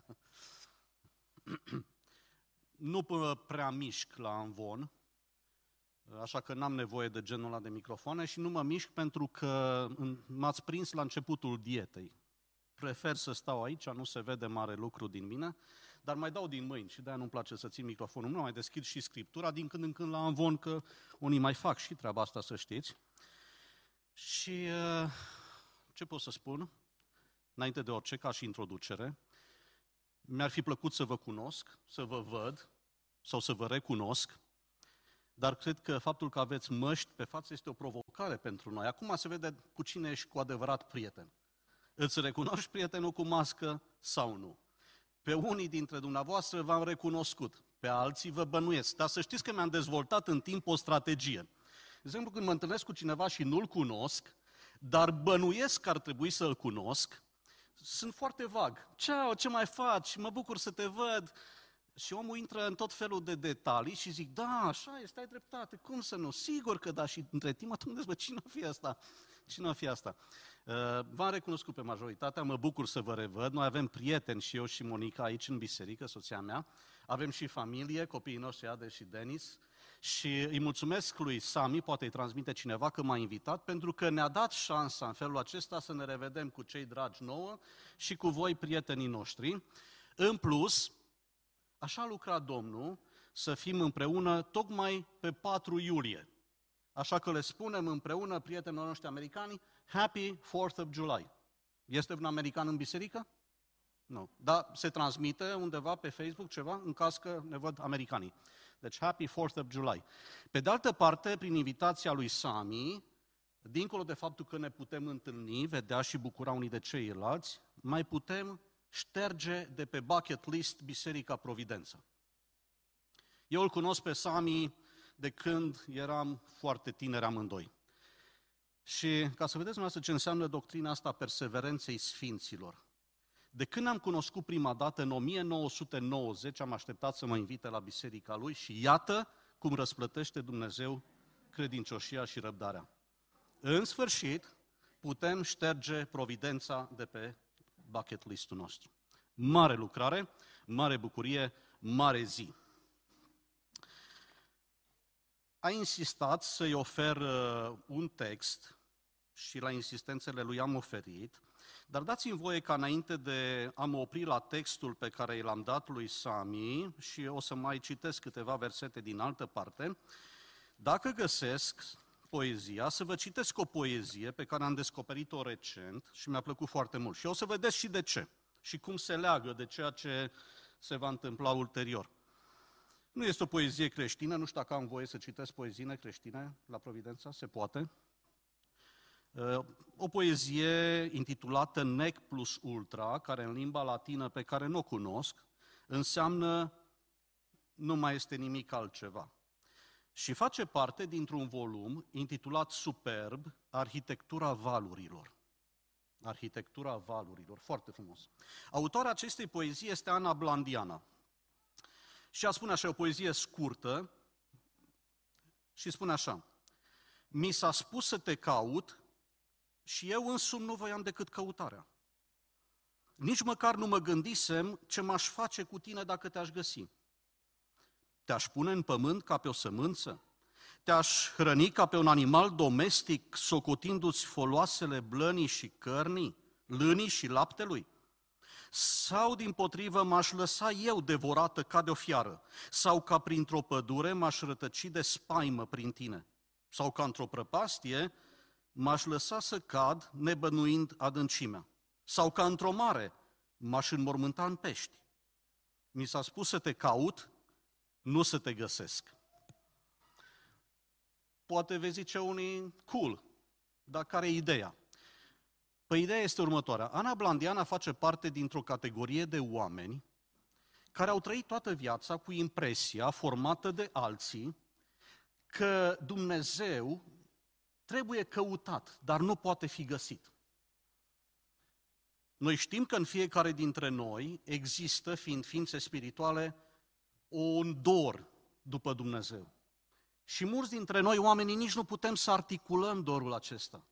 așa. nu prea mișc la învon, așa că n-am nevoie de genul ăla de microfoane și nu mă mișc pentru că m-ați prins la începutul dietei. Prefer să stau aici, nu se vede mare lucru din mine, dar mai dau din mâini și de-aia nu-mi place să țin microfonul. Nu mai deschid și scriptura din când în când la învon, că unii mai fac și treaba asta, să știți. Și uh, ce pot să spun? Înainte de orice, ca și introducere, mi-ar fi plăcut să vă cunosc, să vă văd sau să vă recunosc, dar cred că faptul că aveți măști pe față este o provocare pentru noi. Acum se vede cu cine ești cu adevărat prieten. Îți recunoști prietenul cu mască sau nu? Pe unii dintre dumneavoastră v-am recunoscut, pe alții vă bănuiesc. Dar să știți că mi-am dezvoltat în timp o strategie. De exemplu, când mă întâlnesc cu cineva și nu-l cunosc, dar bănuiesc că ar trebui să-l cunosc, sunt foarte vag. Ceau, ce mai faci? Mă bucur să te văd. Și omul intră în tot felul de detalii și zic, da, așa este, ai dreptate, cum să nu? Sigur că da. Și între timp mă gândesc, bă, cine o fi asta? Cine o fi asta? Uh, v-am recunoscut pe majoritatea, mă bucur să vă revăd. Noi avem prieteni și eu și Monica aici în biserică, soția mea. Avem și familie, copiii noștri, Ade și Denis. Și îi mulțumesc lui Sami, poate îi transmite cineva că m-a invitat, pentru că ne-a dat șansa în felul acesta să ne revedem cu cei dragi nouă și cu voi, prietenii noștri. În plus, așa lucra Domnul, să fim împreună tocmai pe 4 iulie. Așa că le spunem împreună prietenilor noștri americani, Happy 4th of July. Este un american în biserică? Nu. Dar se transmite undeva pe Facebook ceva, în caz că ne văd americanii. Deci Happy 4th of July. Pe de altă parte, prin invitația lui Sami, dincolo de faptul că ne putem întâlni, vedea și bucura unii de ceilalți, mai putem șterge de pe bucket list Biserica Providență. Eu îl cunosc pe Sami de când eram foarte tineri amândoi. Și ca să vedeți dumneavoastră ce înseamnă doctrina asta perseverenței sfinților. De când am cunoscut prima dată, în 1990, am așteptat să mă invite la biserica lui și iată cum răsplătește Dumnezeu credincioșia și răbdarea. În sfârșit, putem șterge providența de pe bucket listul nostru. Mare lucrare, mare bucurie, mare zi. A insistat să-i ofer uh, un text și la insistențele lui am oferit, dar dați-mi voie ca înainte de a mă opri la textul pe care l-am dat lui Sami și o să mai citesc câteva versete din altă parte, dacă găsesc poezia, să vă citesc o poezie pe care am descoperit-o recent și mi-a plăcut foarte mult. Și o să vedeți și de ce și cum se leagă de ceea ce se va întâmpla ulterior. Nu este o poezie creștină, nu știu dacă am voie să citesc poezie creștine la Providența, se poate. O poezie intitulată Nec plus Ultra, care în limba latină pe care nu o cunosc, înseamnă nu mai este nimic altceva. Și face parte dintr-un volum intitulat Superb, Arhitectura valurilor. Arhitectura valurilor, foarte frumos. Autoarea acestei poezii este Ana Blandiana. Și a spune așa, o poezie scurtă, și spune așa, Mi s-a spus să te caut și eu însumi nu voiam decât căutarea. Nici măcar nu mă gândisem ce m-aș face cu tine dacă te-aș găsi. Te-aș pune în pământ ca pe o sămânță? Te-aș hrăni ca pe un animal domestic, socotindu-ți foloasele blănii și cărnii, lânii și laptelui? Sau, din potrivă, m-aș lăsa eu devorată ca de o fiară? Sau ca printr-o pădure m-aș rătăci de spaimă prin tine? Sau ca într-o prăpastie m-aș lăsa să cad nebănuind adâncimea. Sau ca într-o mare, m-aș înmormânta în pești. Mi s-a spus să te caut, nu să te găsesc. Poate vezi zice unii, cool, dar care e ideea? Păi ideea este următoarea. Ana Blandiana face parte dintr-o categorie de oameni care au trăit toată viața cu impresia formată de alții că Dumnezeu trebuie căutat, dar nu poate fi găsit. Noi știm că în fiecare dintre noi există, fiind ființe spirituale, un dor după Dumnezeu. Și mulți dintre noi, oamenii, nici nu putem să articulăm dorul acesta.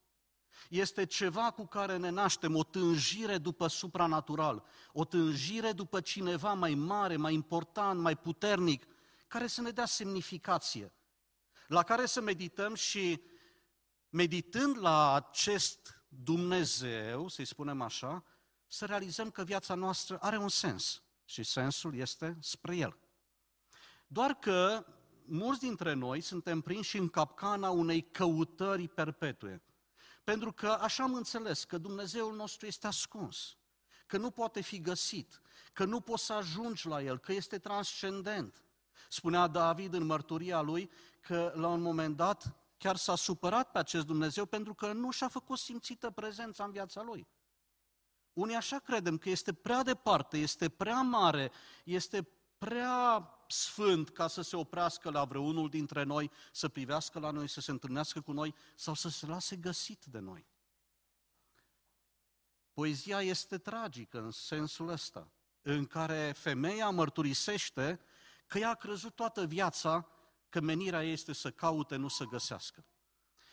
Este ceva cu care ne naștem, o tânjire după supranatural, o tânjire după cineva mai mare, mai important, mai puternic, care să ne dea semnificație, la care să medităm și meditând la acest Dumnezeu, să-i spunem așa, să realizăm că viața noastră are un sens și sensul este spre El. Doar că mulți dintre noi suntem prinși în capcana unei căutări perpetue. Pentru că așa am înțeles că Dumnezeul nostru este ascuns, că nu poate fi găsit, că nu poți să ajungi la El, că este transcendent. Spunea David în mărturia lui că la un moment dat chiar s-a supărat pe acest Dumnezeu pentru că nu și-a făcut simțită prezența în viața lui. Unii așa credem că este prea departe, este prea mare, este prea sfânt ca să se oprească la vreunul dintre noi, să privească la noi, să se întâlnească cu noi sau să se lase găsit de noi. Poezia este tragică în sensul ăsta, în care femeia mărturisește că ea a crezut toată viața că menirea este să caute, nu să găsească.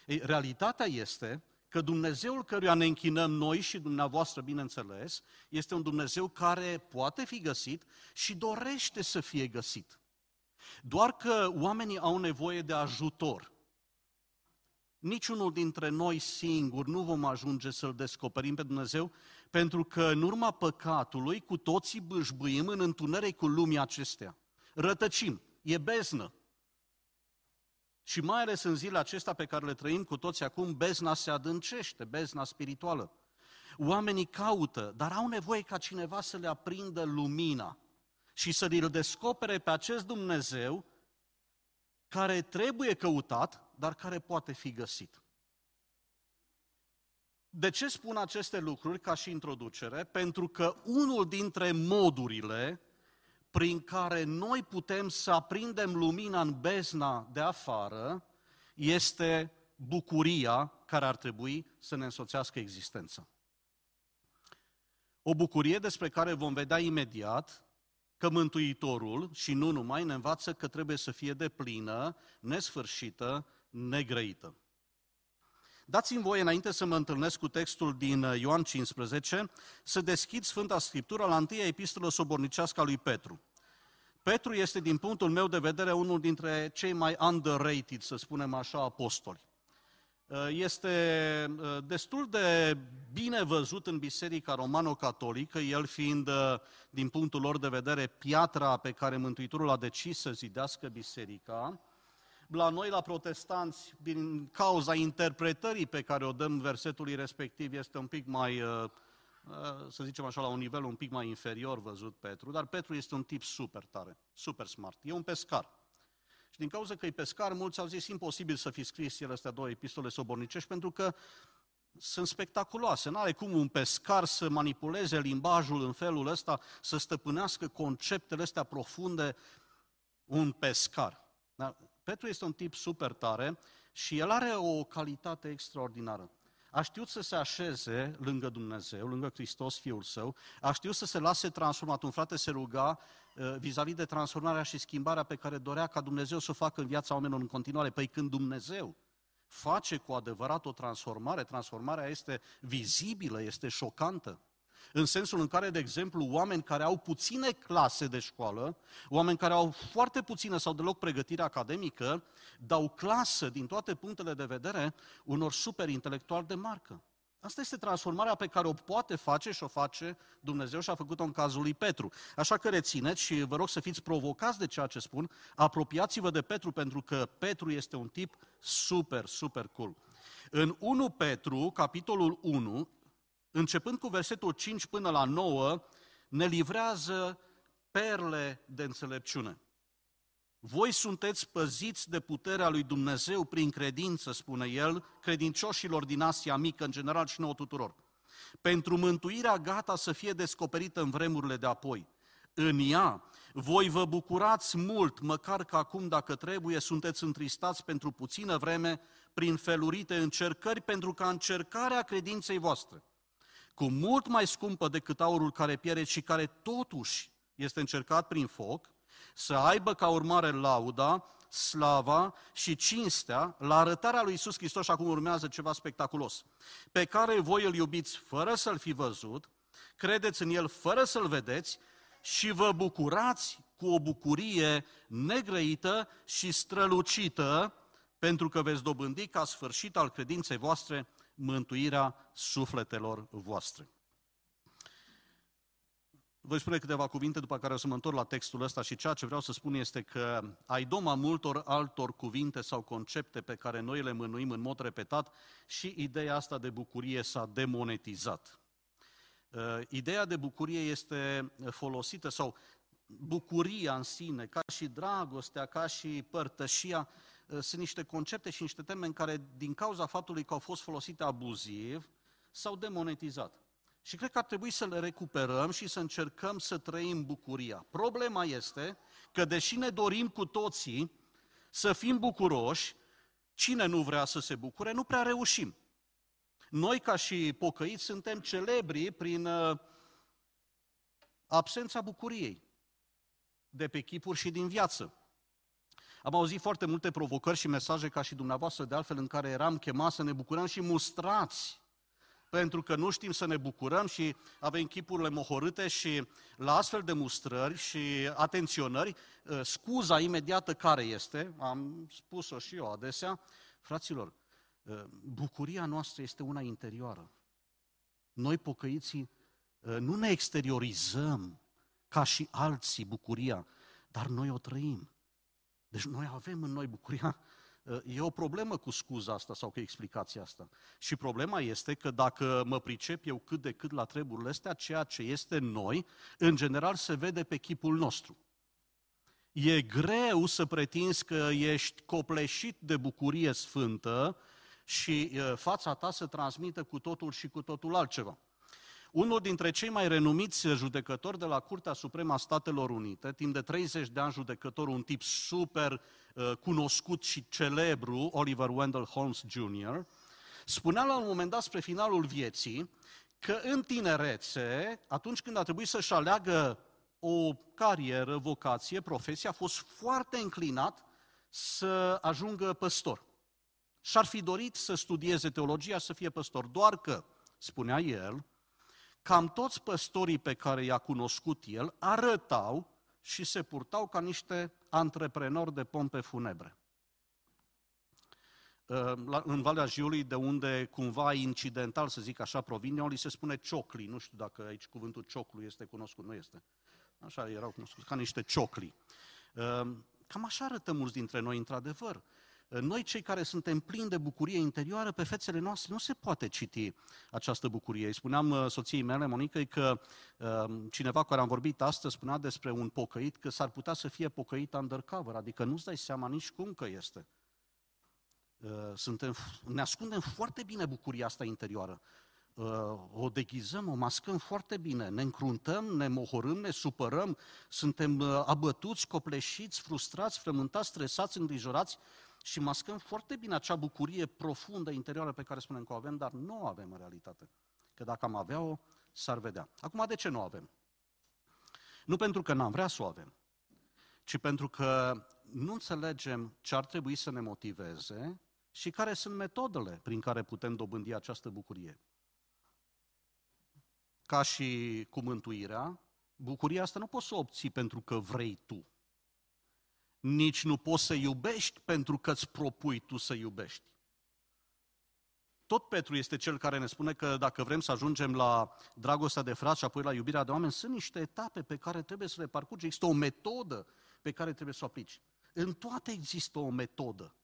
Ei, realitatea este că Dumnezeul căruia ne închinăm noi și dumneavoastră, bineînțeles, este un Dumnezeu care poate fi găsit și dorește să fie găsit. Doar că oamenii au nevoie de ajutor. Niciunul dintre noi singuri nu vom ajunge să-L descoperim pe Dumnezeu, pentru că în urma păcatului cu toții bâșbâim în întunericul lumii acestea. Rătăcim, e beznă, și mai ales în zilele acestea pe care le trăim cu toți acum, bezna se adâncește, bezna spirituală. Oamenii caută, dar au nevoie ca cineva să le aprindă lumina și să îl descopere pe acest Dumnezeu care trebuie căutat, dar care poate fi găsit. De ce spun aceste lucruri ca și introducere? Pentru că unul dintre modurile prin care noi putem să aprindem lumina în bezna de afară este bucuria care ar trebui să ne însoțească existența. O bucurie despre care vom vedea imediat că Mântuitorul, și nu numai, ne învață că trebuie să fie de plină, nesfârșită, negrăită. Dați-mi voie, înainte să mă întâlnesc cu textul din Ioan 15, să deschid Sfânta Scriptură la întâia epistolă sobornicească a lui Petru. Petru este, din punctul meu de vedere, unul dintre cei mai underrated, să spunem așa, apostoli. Uh, este uh, destul de bine văzut în Biserica Romano-Catolică, el fiind, uh, din punctul lor de vedere, piatra pe care Mântuitorul a decis să zidească biserica. La noi, la protestanți, din cauza interpretării pe care o dăm versetului respectiv, este un pic mai Uh, să zicem așa, la un nivel un pic mai inferior văzut Petru, dar Petru este un tip super tare, super smart. E un pescar. Și din cauza că e pescar, mulți au zis imposibil să fi scris el astea două epistole sobornicești, pentru că sunt spectaculoase. Nu are cum un pescar să manipuleze limbajul în felul ăsta, să stăpânească conceptele astea profunde, un pescar. Dar Petru este un tip super tare și el are o calitate extraordinară a știut să se așeze lângă Dumnezeu, lângă Hristos, Fiul Său, a știut să se lase transformat. Un frate se ruga uh, vis-a-vis de transformarea și schimbarea pe care dorea ca Dumnezeu să o facă în viața oamenilor în continuare. Păi când Dumnezeu face cu adevărat o transformare, transformarea este vizibilă, este șocantă în sensul în care, de exemplu, oameni care au puține clase de școală, oameni care au foarte puțină sau deloc pregătire academică, dau clasă din toate punctele de vedere unor super intelectuali de marcă. Asta este transformarea pe care o poate face și o face Dumnezeu și a făcut-o în cazul lui Petru. Așa că rețineți și vă rog să fiți provocați de ceea ce spun, apropiați-vă de Petru pentru că Petru este un tip super, super cool. În 1 Petru, capitolul 1, începând cu versetul 5 până la 9, ne livrează perle de înțelepciune. Voi sunteți păziți de puterea lui Dumnezeu prin credință, spune el, credincioșilor din Asia Mică, în general și nouă tuturor. Pentru mântuirea gata să fie descoperită în vremurile de apoi. În ea, voi vă bucurați mult, măcar că acum, dacă trebuie, sunteți întristați pentru puțină vreme, prin felurite încercări, pentru ca încercarea credinței voastre – cu mult mai scumpă decât aurul care pierde și care totuși este încercat prin foc, să aibă ca urmare lauda, slava și cinstea la arătarea lui Isus Hristos și acum urmează ceva spectaculos, pe care voi îl iubiți fără să-l fi văzut, credeți în el fără să-l vedeți și vă bucurați cu o bucurie negrăită și strălucită, pentru că veți dobândi ca sfârșit al credinței voastre mântuirea sufletelor voastre. Voi spune câteva cuvinte, după care o să mă întorc la textul ăsta și ceea ce vreau să spun este că ai doma multor altor cuvinte sau concepte pe care noi le mânuim în mod repetat și ideea asta de bucurie s-a demonetizat. Uh, ideea de bucurie este folosită sau bucuria în sine, ca și dragostea, ca și părtășia, uh, sunt niște concepte și niște termeni care, din cauza faptului că au fost folosite abuziv, s-au demonetizat. Și cred că ar trebui să le recuperăm și să încercăm să trăim bucuria. Problema este că, deși ne dorim cu toții să fim bucuroși, cine nu vrea să se bucure, nu prea reușim. Noi, ca și pocăiți, suntem celebri prin uh, absența bucuriei de pe chipuri și din viață. Am auzit foarte multe provocări și mesaje ca și dumneavoastră, de altfel, în care eram chemați să ne bucurăm și mustrați pentru că nu știm să ne bucurăm și avem chipurile mohorâte și la astfel de mustrări și atenționări, uh, scuza imediată care este, am spus-o și eu adesea, fraților, uh, bucuria noastră este una interioară. Noi, pocăiții, uh, nu ne exteriorizăm ca și alții bucuria, dar noi o trăim. Deci noi avem în noi bucuria E o problemă cu scuza asta sau cu explicația asta. Și problema este că dacă mă pricep eu cât de cât la treburile astea, ceea ce este noi, în general se vede pe chipul nostru. E greu să pretinzi că ești copleșit de bucurie sfântă și fața ta se transmită cu totul și cu totul altceva. Unul dintre cei mai renumiți judecători de la Curtea Supremă a Statelor Unite, timp de 30 de ani judecător, un tip super uh, cunoscut și celebru, Oliver Wendell Holmes Jr., spunea la un moment dat spre finalul vieții că în tinerețe, atunci când a trebuit să-și aleagă o carieră, vocație, profesie, a fost foarte înclinat să ajungă păstor. Și-ar fi dorit să studieze teologia, să fie păstor, doar că, spunea el, cam toți păstorii pe care i-a cunoscut el arătau și se purtau ca niște antreprenori de pompe funebre. În Valea Jiului, de unde cumva incidental, să zic așa, provine, li se spune ciocli. Nu știu dacă aici cuvântul cioclu este cunoscut, nu este. Așa erau cunoscuți, ca niște ciocli. Cam așa arătă mulți dintre noi, într-adevăr. Noi, cei care suntem plini de bucurie interioară, pe fețele noastre nu se poate citi această bucurie. Îi spuneam uh, soției mele, Monica, că uh, cineva care am vorbit astăzi spunea despre un pocăit că s-ar putea să fie pocăit undercover, adică nu-ți dai seama nici cum că este. Uh, suntem, ne ascundem foarte bine bucuria asta interioară. O deghizăm, o mascăm foarte bine, ne încruntăm, ne mohorâm, ne supărăm, suntem abătuți, copleșiți, frustrați, frământați, stresați, îngrijorați și mascăm foarte bine acea bucurie profundă interioară pe care spunem că o avem, dar nu o avem în realitate. Că dacă am avea-o, s-ar vedea. Acum, de ce nu o avem? Nu pentru că n-am vrea să o avem, ci pentru că nu înțelegem ce ar trebui să ne motiveze și care sunt metodele prin care putem dobândi această bucurie. Ca și cu mântuirea, bucuria asta nu poți să o obții pentru că vrei tu nici nu poți să iubești pentru că îți propui tu să iubești. Tot Petru este cel care ne spune că dacă vrem să ajungem la dragostea de frați și apoi la iubirea de oameni, sunt niște etape pe care trebuie să le parcurgi. Există o metodă pe care trebuie să o aplici. În toate există o metodă.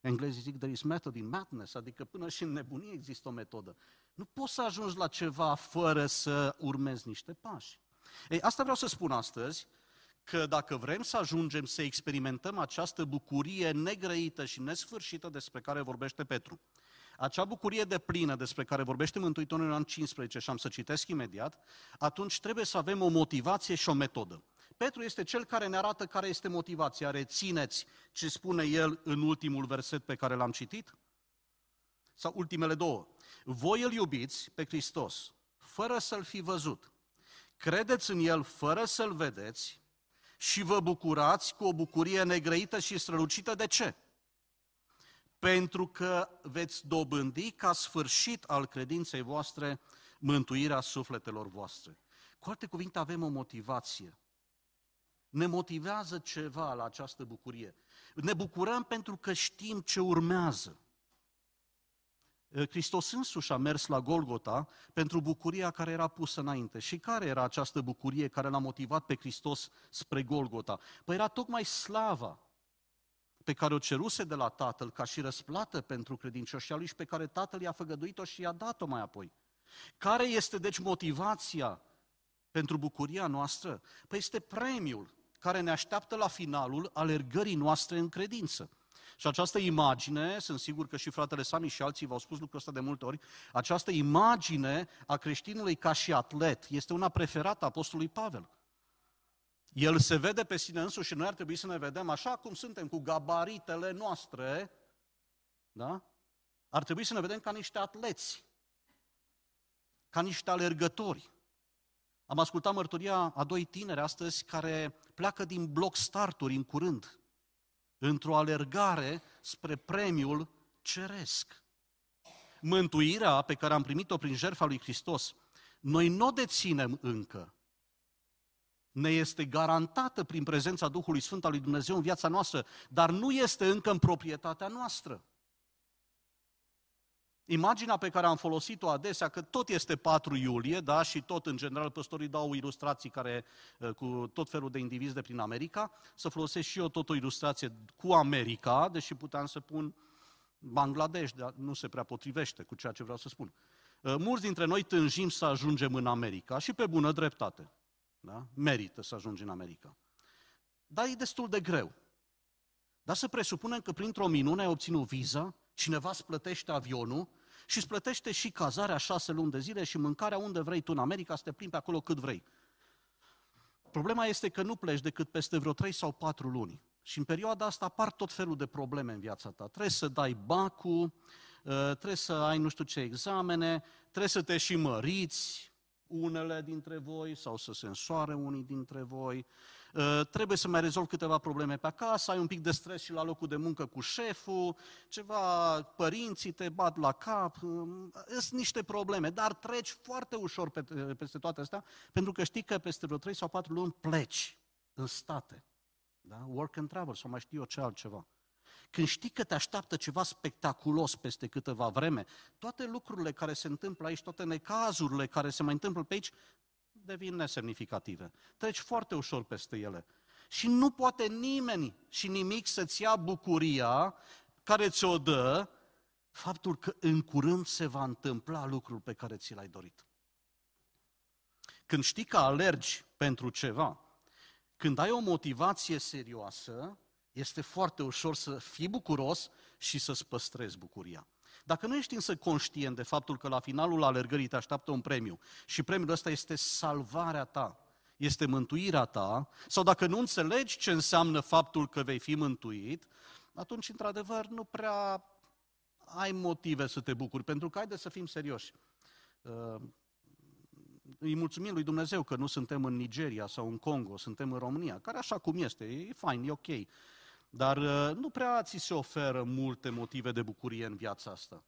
Englezii zic, there is method in madness, adică până și în nebunie există o metodă. Nu poți să ajungi la ceva fără să urmezi niște pași. Ei, asta vreau să spun astăzi, că dacă vrem să ajungem să experimentăm această bucurie negrăită și nesfârșită despre care vorbește Petru, acea bucurie de plină despre care vorbește Mântuitorul în an 15 și am să citesc imediat, atunci trebuie să avem o motivație și o metodă. Petru este cel care ne arată care este motivația. Rețineți ce spune el în ultimul verset pe care l-am citit? Sau ultimele două. Voi îl iubiți pe Hristos, fără să-l fi văzut. Credeți în el fără să-l vedeți și vă bucurați cu o bucurie negrăită și strălucită. De ce? Pentru că veți dobândi ca sfârșit al credinței voastre mântuirea sufletelor voastre. Cu alte cuvinte, avem o motivație. Ne motivează ceva la această bucurie. Ne bucurăm pentru că știm ce urmează. Hristos însuși a mers la Golgota pentru bucuria care era pusă înainte. Și care era această bucurie care l-a motivat pe Hristos spre Golgota? Păi era tocmai slava pe care o ceruse de la Tatăl ca și răsplată pentru credincioșia lui și pe care Tatăl i-a făgăduit-o și i-a dat-o mai apoi. Care este deci motivația pentru bucuria noastră? Păi este premiul care ne așteaptă la finalul alergării noastre în credință. Și această imagine, sunt sigur că și fratele Sami și alții v-au spus lucrul ăsta de multe ori, această imagine a creștinului ca și atlet este una preferată a Apostolului Pavel. El se vede pe sine însuși și noi ar trebui să ne vedem așa cum suntem, cu gabaritele noastre, da? Ar trebui să ne vedem ca niște atleți, ca niște alergători. Am ascultat mărturia a doi tineri astăzi care pleacă din bloc starturi în curând într-o alergare spre premiul ceresc. Mântuirea pe care am primit-o prin jertfa lui Hristos, noi nu o deținem încă. Ne este garantată prin prezența Duhului Sfânt al lui Dumnezeu în viața noastră, dar nu este încă în proprietatea noastră. Imaginea pe care am folosit-o adesea, că tot este 4 iulie, da, și tot în general păstorii dau ilustrații care, uh, cu tot felul de indivizi de prin America, să folosesc și eu tot o ilustrație cu America, deși puteam să pun Bangladesh, dar nu se prea potrivește cu ceea ce vreau să spun. Uh, mulți dintre noi tânjim să ajungem în America și pe bună dreptate. Da? Merită să ajungi în America. Dar e destul de greu. Dar să presupunem că printr-o minune ai obținut viza, cineva îți plătește avionul și îți plătește și cazarea șase luni de zile și mâncarea unde vrei tu în America, să te plimbi pe acolo cât vrei. Problema este că nu pleci decât peste vreo trei sau patru luni. Și în perioada asta apar tot felul de probleme în viața ta. Trebuie să dai bacul, uh, trebuie să ai nu știu ce examene, trebuie să te și măriți unele dintre voi sau să se însoare unii dintre voi, Uh, trebuie să mai rezolvi câteva probleme pe acasă, ai un pic de stres și la locul de muncă cu șeful, ceva părinții te bat la cap, uh, sunt niște probleme, dar treci foarte ușor pe, peste toate astea, pentru că știi că peste vreo 3 sau 4 luni pleci în state. Da? Work and travel sau mai știu eu ce altceva. Când știi că te așteaptă ceva spectaculos peste câteva vreme, toate lucrurile care se întâmplă aici, toate necazurile care se mai întâmplă pe aici, devin nesemnificative. Treci foarte ușor peste ele. Și nu poate nimeni și nimic să-ți ia bucuria care ți-o dă faptul că în curând se va întâmpla lucrul pe care ți l-ai dorit. Când știi că alergi pentru ceva, când ai o motivație serioasă, este foarte ușor să fii bucuros și să-ți păstrezi bucuria. Dacă nu ești însă conștient de faptul că la finalul alergării te așteaptă un premiu și premiul ăsta este salvarea ta, este mântuirea ta, sau dacă nu înțelegi ce înseamnă faptul că vei fi mântuit, atunci, într-adevăr, nu prea ai motive să te bucuri, pentru că, haide să fim serioși, uh, îi mulțumim lui Dumnezeu că nu suntem în Nigeria sau în Congo, suntem în România, care așa cum este, e fain, e ok. Dar uh, nu prea ți se oferă multe motive de bucurie în viața asta.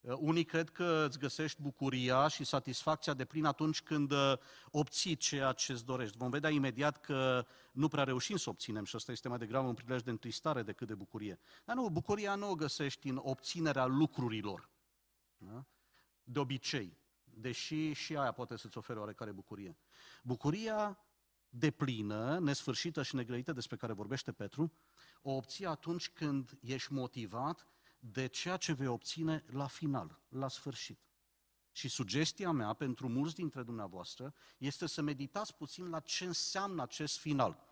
Uh, unii cred că îți găsești bucuria și satisfacția de plin atunci când uh, obții ceea ce îți dorești. Vom vedea imediat că nu prea reușim să obținem și asta este mai degrabă un prilej de întristare decât de bucurie. Dar nu, bucuria nu o găsești în obținerea lucrurilor. Da? De obicei, deși și aia poate să-ți ofere oarecare bucurie. Bucuria deplină, nesfârșită și negrăită despre care vorbește Petru, o obții atunci când ești motivat de ceea ce vei obține la final, la sfârșit. Și sugestia mea pentru mulți dintre dumneavoastră este să meditați puțin la ce înseamnă acest final.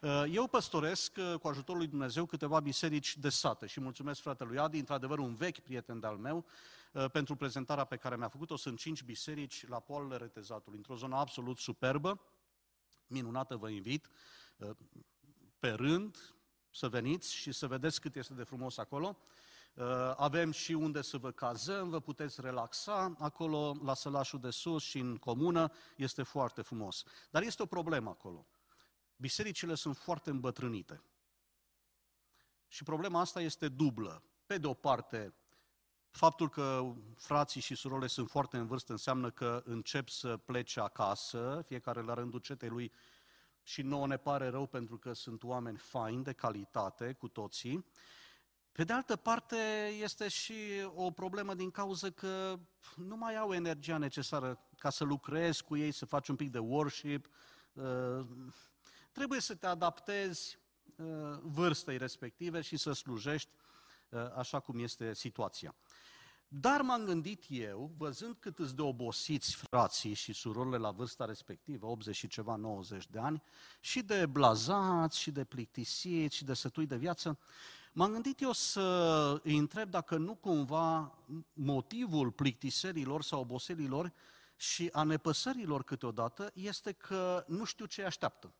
Uh, eu păstoresc uh, cu ajutorul lui Dumnezeu câteva biserici de sate și mulțumesc fratelui Adi, într-adevăr un vechi prieten de-al meu, uh, pentru prezentarea pe care mi-a făcut-o. Sunt cinci biserici la poalele retezatului, într-o zonă absolut superbă, minunată vă invit, uh, pe rând, să veniți și să vedeți cât este de frumos acolo. Uh, avem și unde să vă cazăm, vă puteți relaxa, acolo la sălașul de sus și în comună, este foarte frumos. Dar este o problemă acolo. bisericile sunt foarte îmbătrânite. Și problema asta este dublă. Pe de o parte, faptul că frații și surorile sunt foarte în vârstă înseamnă că încep să plece acasă, fiecare la rândul cetei lui și nouă ne pare rău pentru că sunt oameni faini, de calitate, cu toții. Pe de altă parte, este și o problemă din cauza că nu mai au energia necesară ca să lucrezi cu ei, să faci un pic de worship. Uh, trebuie să te adaptezi uh, vârstei respective și să slujești uh, așa cum este situația. Dar m-am gândit eu, văzând cât îți de obosiți frații și surorile la vârsta respectivă, 80 și ceva, 90 de ani, și de blazați, și de plictisiți, și de sătui de viață, m-am gândit eu să îi întreb dacă nu cumva motivul plictiserilor sau oboselilor și a nepăsărilor câteodată este că nu știu ce așteaptă.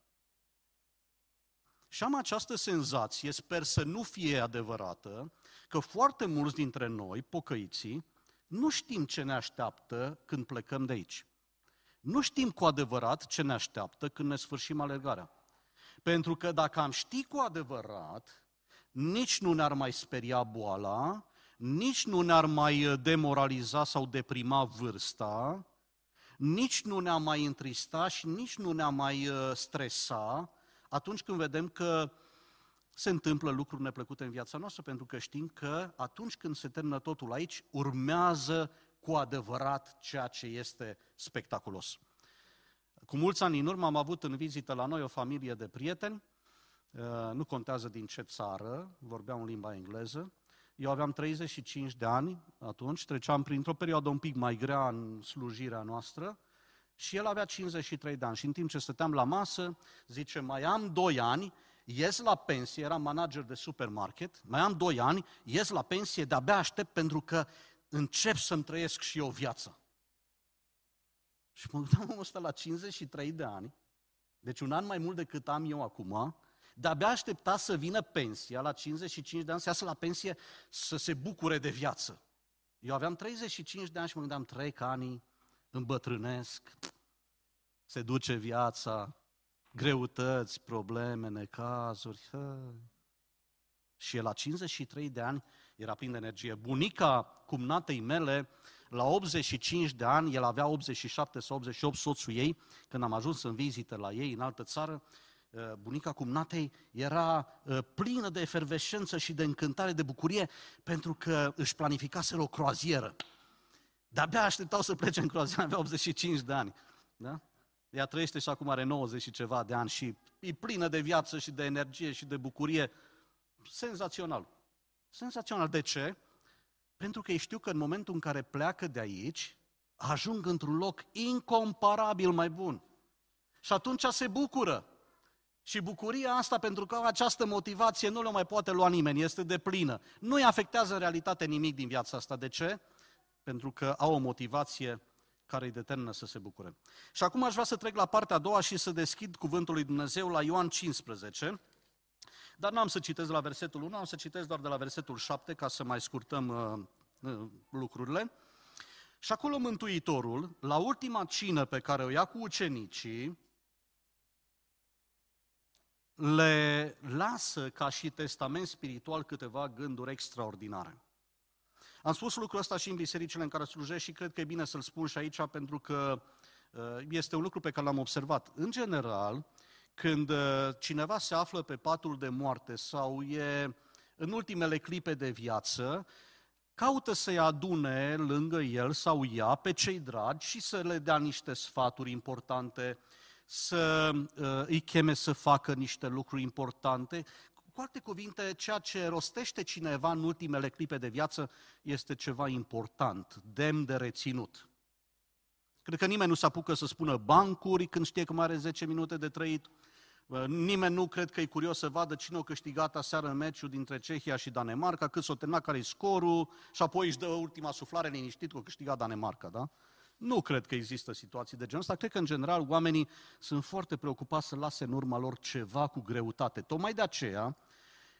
Și am această senzație, sper să nu fie adevărată, că foarte mulți dintre noi, pocăiții, nu știm ce ne așteaptă când plecăm de aici. Nu știm cu adevărat ce ne așteaptă când ne sfârșim alergarea. Pentru că dacă am ști cu adevărat, nici nu ne-ar mai speria boala, nici nu ne-ar mai demoraliza sau deprima vârsta, nici nu ne-am mai întrista și nici nu ne-am mai uh, stresa atunci când vedem că se întâmplă lucruri neplăcute în viața noastră, pentru că știm că atunci când se termină totul aici, urmează cu adevărat ceea ce este spectaculos. Cu mulți ani în urmă am avut în vizită la noi o familie de prieteni, uh, nu contează din ce țară, vorbeam în limba engleză, eu aveam 35 de ani atunci, treceam printr-o perioadă un pic mai grea în slujirea noastră și el avea 53 de ani. Și în timp ce stăteam la masă, zice, mai am 2 ani, ies la pensie, era manager de supermarket, mai am 2 ani, ies la pensie, de-abia aștept pentru că încep să-mi trăiesc și eu viața. Și mă gândeam omul ăsta la 53 de ani, deci un an mai mult decât am eu acum, de-abia aștepta să vină pensia la 55 de ani, să iasă la pensie, să se bucure de viață. Eu aveam 35 de ani și mă gândeam, trec ani, îmbătrânesc, se duce viața, greutăți, probleme, necazuri. Hă. Și el la 53 de ani era plin de energie. Bunica cumnatei mele, la 85 de ani, el avea 87 sau 88 soțul ei, când am ajuns în vizită la ei în altă țară, Uh, bunica cumnatei era uh, plină de efervescență și de încântare, de bucurie, pentru că își planificase o croazieră. De-abia așteptau să plece în croazieră, avea 85 de ani. Da? Ea trăiește și acum are 90 și ceva de ani și e plină de viață și de energie și de bucurie. Senzațional. Senzațional. De ce? Pentru că ei știu că în momentul în care pleacă de aici, ajung într-un loc incomparabil mai bun. Și atunci se bucură. Și bucuria asta, pentru că această motivație nu le mai poate lua nimeni, este de plină. Nu îi afectează în realitate nimic din viața asta. De ce? Pentru că au o motivație care îi determină să se bucure. Și acum aș vrea să trec la partea a doua și să deschid cuvântul lui Dumnezeu la Ioan 15, dar nu am să citesc la versetul 1, am să citesc doar de la versetul 7 ca să mai scurtăm uh, uh, lucrurile. Și acolo Mântuitorul, la ultima cină pe care o ia cu ucenicii, le lasă ca și testament spiritual câteva gânduri extraordinare. Am spus lucrul ăsta și în bisericile în care slujesc și cred că e bine să-l spun și aici pentru că uh, este un lucru pe care l-am observat. În general, când uh, cineva se află pe patul de moarte sau e în ultimele clipe de viață, caută să-i adune lângă el sau ea pe cei dragi și să le dea niște sfaturi importante, să uh, îi cheme să facă niște lucruri importante. Cu alte cuvinte, ceea ce rostește cineva în ultimele clipe de viață este ceva important, demn de reținut. Cred că nimeni nu se apucă să spună bancuri când știe că mai are 10 minute de trăit. Uh, nimeni nu cred că e curios să vadă cine a câștigat aseară în meciul dintre Cehia și Danemarca, cât s-o terminat, care e scorul, și apoi își dă ultima suflare liniștit că a câștigat Danemarca, da? Nu cred că există situații de genul ăsta. Cred că, în general, oamenii sunt foarte preocupați să lase în urma lor ceva cu greutate. Tocmai de aceea,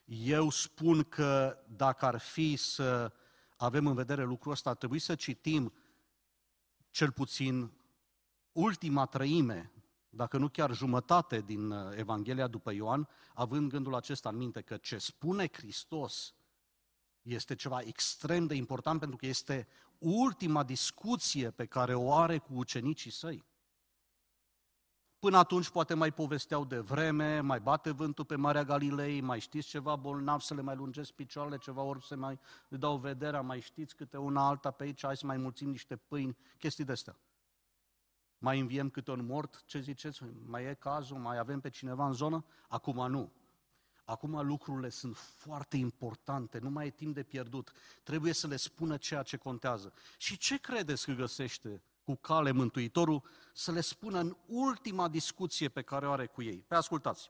eu spun că dacă ar fi să avem în vedere lucrul ăsta, ar trebui să citim cel puțin ultima trăime dacă nu chiar jumătate din uh, Evanghelia după Ioan, având gândul acesta în minte că ce spune Hristos este ceva extrem de important pentru că este ultima discuție pe care o are cu ucenicii săi. Până atunci poate mai povesteau de vreme, mai bate vântul pe Marea Galilei, mai știți ceva bolnav să le mai lungesc picioarele, ceva ori să mai le dau vederea, mai știți câte una alta pe aici, hai să mai mulțim niște pâini, chestii de astea. Mai înviem câte un mort, ce ziceți? Mai e cazul? Mai avem pe cineva în zonă? Acum nu. Acum lucrurile sunt foarte importante, nu mai e timp de pierdut. Trebuie să le spună ceea ce contează. Și ce credeți că găsește cu cale Mântuitorul să le spună în ultima discuție pe care o are cu ei? Pe ascultați,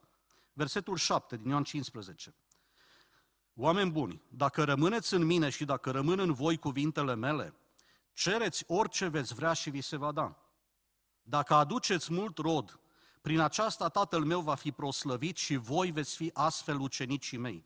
versetul 7 din Ioan 15. Oameni buni, dacă rămâneți în mine și dacă rămân în voi cuvintele mele, cereți orice veți vrea și vi se va da. Dacă aduceți mult rod, prin aceasta Tatăl meu va fi proslăvit și voi veți fi astfel ucenicii mei.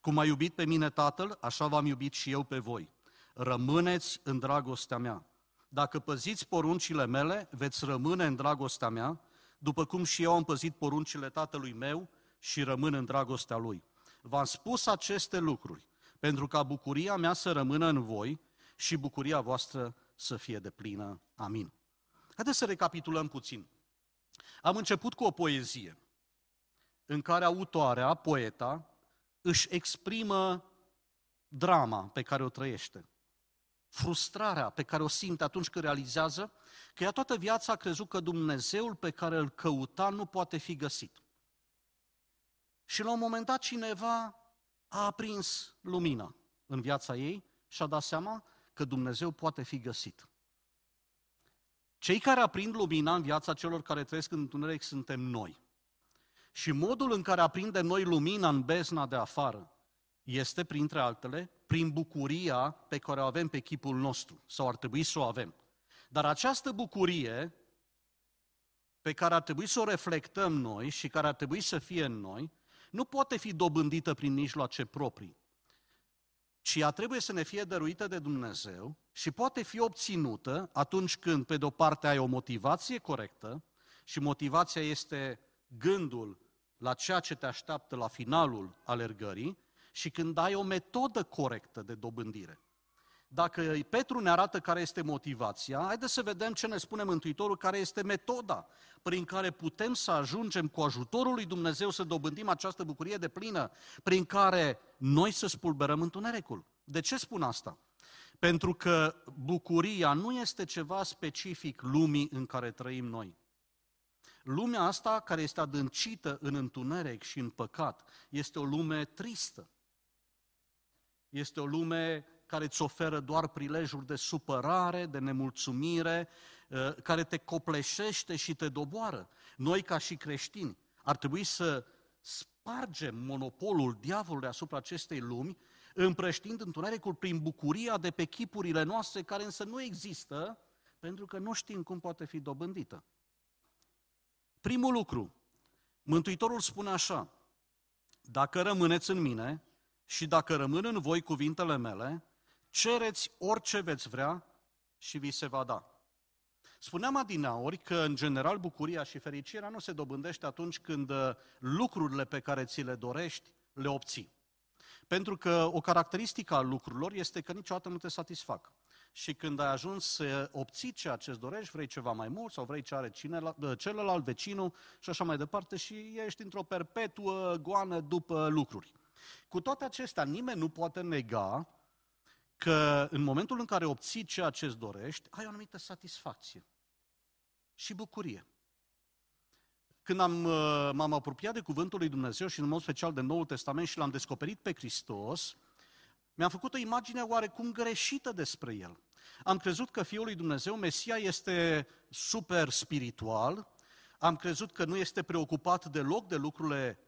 Cum a iubit pe mine Tatăl, așa v-am iubit și eu pe voi. Rămâneți în dragostea mea. Dacă păziți poruncile mele, veți rămâne în dragostea mea, după cum și eu am păzit poruncile Tatălui meu și rămân în dragostea Lui. V-am spus aceste lucruri pentru ca bucuria mea să rămână în voi și bucuria voastră să fie de plină. Amin. Haideți să recapitulăm puțin. Am început cu o poezie în care autoarea, poeta, își exprimă drama pe care o trăiește. Frustrarea pe care o simte atunci când realizează că ea toată viața a crezut că Dumnezeul pe care îl căuta nu poate fi găsit. Și la un moment dat cineva a aprins lumina în viața ei și a dat seama că Dumnezeu poate fi găsit. Cei care aprind lumina în viața celor care trăiesc în întuneric suntem noi. Și modul în care aprindem noi lumina în bezna de afară este, printre altele, prin bucuria pe care o avem pe chipul nostru, sau ar trebui să o avem. Dar această bucurie pe care ar trebui să o reflectăm noi și care ar trebui să fie în noi, nu poate fi dobândită prin mijloace proprii ci ea trebuie să ne fie dăruită de Dumnezeu și poate fi obținută atunci când, pe de-o parte, ai o motivație corectă și motivația este gândul la ceea ce te așteaptă la finalul alergării și când ai o metodă corectă de dobândire. Dacă Petru ne arată care este motivația, haideți să vedem ce ne spune Mântuitorul, care este metoda prin care putem să ajungem cu ajutorul lui Dumnezeu să dobândim această bucurie de plină, prin care noi să spulberăm întunericul. De ce spun asta? Pentru că bucuria nu este ceva specific lumii în care trăim noi. Lumea asta, care este adâncită în întuneric și în păcat, este o lume tristă. Este o lume care îți oferă doar prilejuri de supărare, de nemulțumire, uh, care te copleșește și te doboară. Noi, ca și creștini, ar trebui să spargem monopolul diavolului asupra acestei lumi, împrăștind întunericul prin bucuria de pe chipurile noastre, care însă nu există, pentru că nu știm cum poate fi dobândită. Primul lucru, Mântuitorul spune așa, dacă rămâneți în mine și dacă rămân în voi cuvintele mele, cereți orice veți vrea și vi se va da. Spuneam adinaori că, în general, bucuria și fericirea nu se dobândește atunci când uh, lucrurile pe care ți le dorești le obții. Pentru că o caracteristică a lucrurilor este că niciodată nu te satisfac. Și când ai ajuns să obții ceea ce îți dorești, vrei ceva mai mult sau vrei ce are uh, celălalt, vecinul și așa mai departe și ești într-o perpetuă goană după lucruri. Cu toate acestea, nimeni nu poate nega că în momentul în care obții ceea ce îți dorești, ai o anumită satisfacție și bucurie. Când am, uh, m-am apropiat de Cuvântul lui Dumnezeu și în mod special de Noul Testament și l-am descoperit pe Hristos, mi-am făcut o imagine oarecum greșită despre El. Am crezut că Fiul lui Dumnezeu, Mesia, este super spiritual, am crezut că nu este preocupat deloc de lucrurile